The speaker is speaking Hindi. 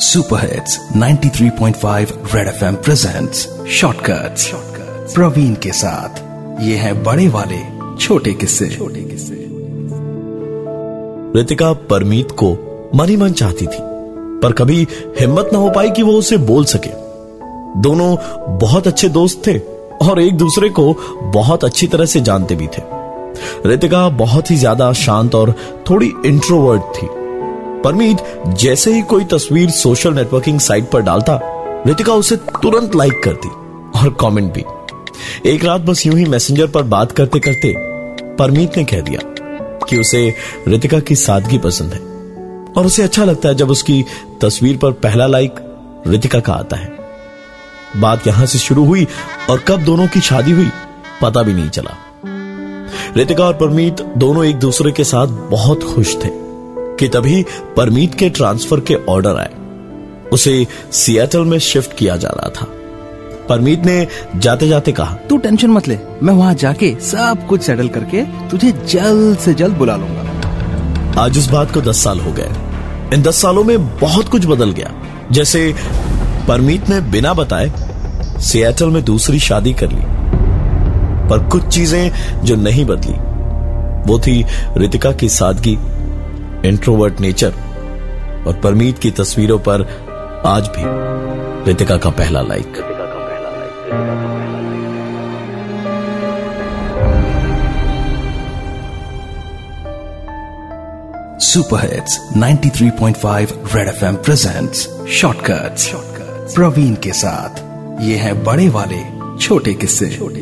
Super hits 93.5 Red FM presents shortcuts Praveen के साथ, ये है बड़े वाले, छोटे किस्से। छोटे किस्से। रितिका परमीत को मन मन चाहती थी, पर कभी हिम्मत ना हो पाई कि वो उसे बोल सके। दोनों बहुत अच्छे दोस्त थे, और एक दूसरे को बहुत अच्छी तरह से जानते भी थे। रितिका बहुत ही ज़्यादा शांत और थोड़ी इंट्रोवर्ट थी। परमीत जैसे ही कोई तस्वीर सोशल नेटवर्किंग साइट पर डालता, रितिका उसे तुरंत लाइक करती और कमेंट भी। एक रात बस यूँ ही मैसेंजर पर बात करते करते परमीत ने कह दिया कि उसे रितिका की सादगी पसंद है और उसे अच्छा लगता है जब उसकी तस्वीर पर पहला लाइक रितिका का आता है। बात यहाँ से शुरू हुई और कब दोनों की शादी हुई, पता भी नहीं चला। रितिका और परमीत दोनों एक दूसरे के साथ बहुत खुश थे। कि तभी परमीत के ट्रांसफ़र के ऑर्डर आए। उसे सियाटल में शिफ्ट किया जा रहा था। परमीत ने जाते जाते कहा तू टेंशन मत ले मैं वहाँ जाके सब कुछ सेटल करके तुझे जल्द से जल्द बुला लूँगा. आज इस बात को दस साल हो गए। इन दस सालों में बहुत कुछ बदल गया। जैसे परमीत ने बिना बताए सियाटल में दूसरी शादी कर ली। पर कुछ चीज़ें जो नहीं बदली वो थी रितिका की सादगी। इंट्रोवर्ट नेचर और परमीत की तस्वीरों पर आज भी रितिका का पहला like super hits 93.5 Red FM presents shortcuts Praveen के साथ। ये है बड़े वाले, छोटे किस्से। छोटे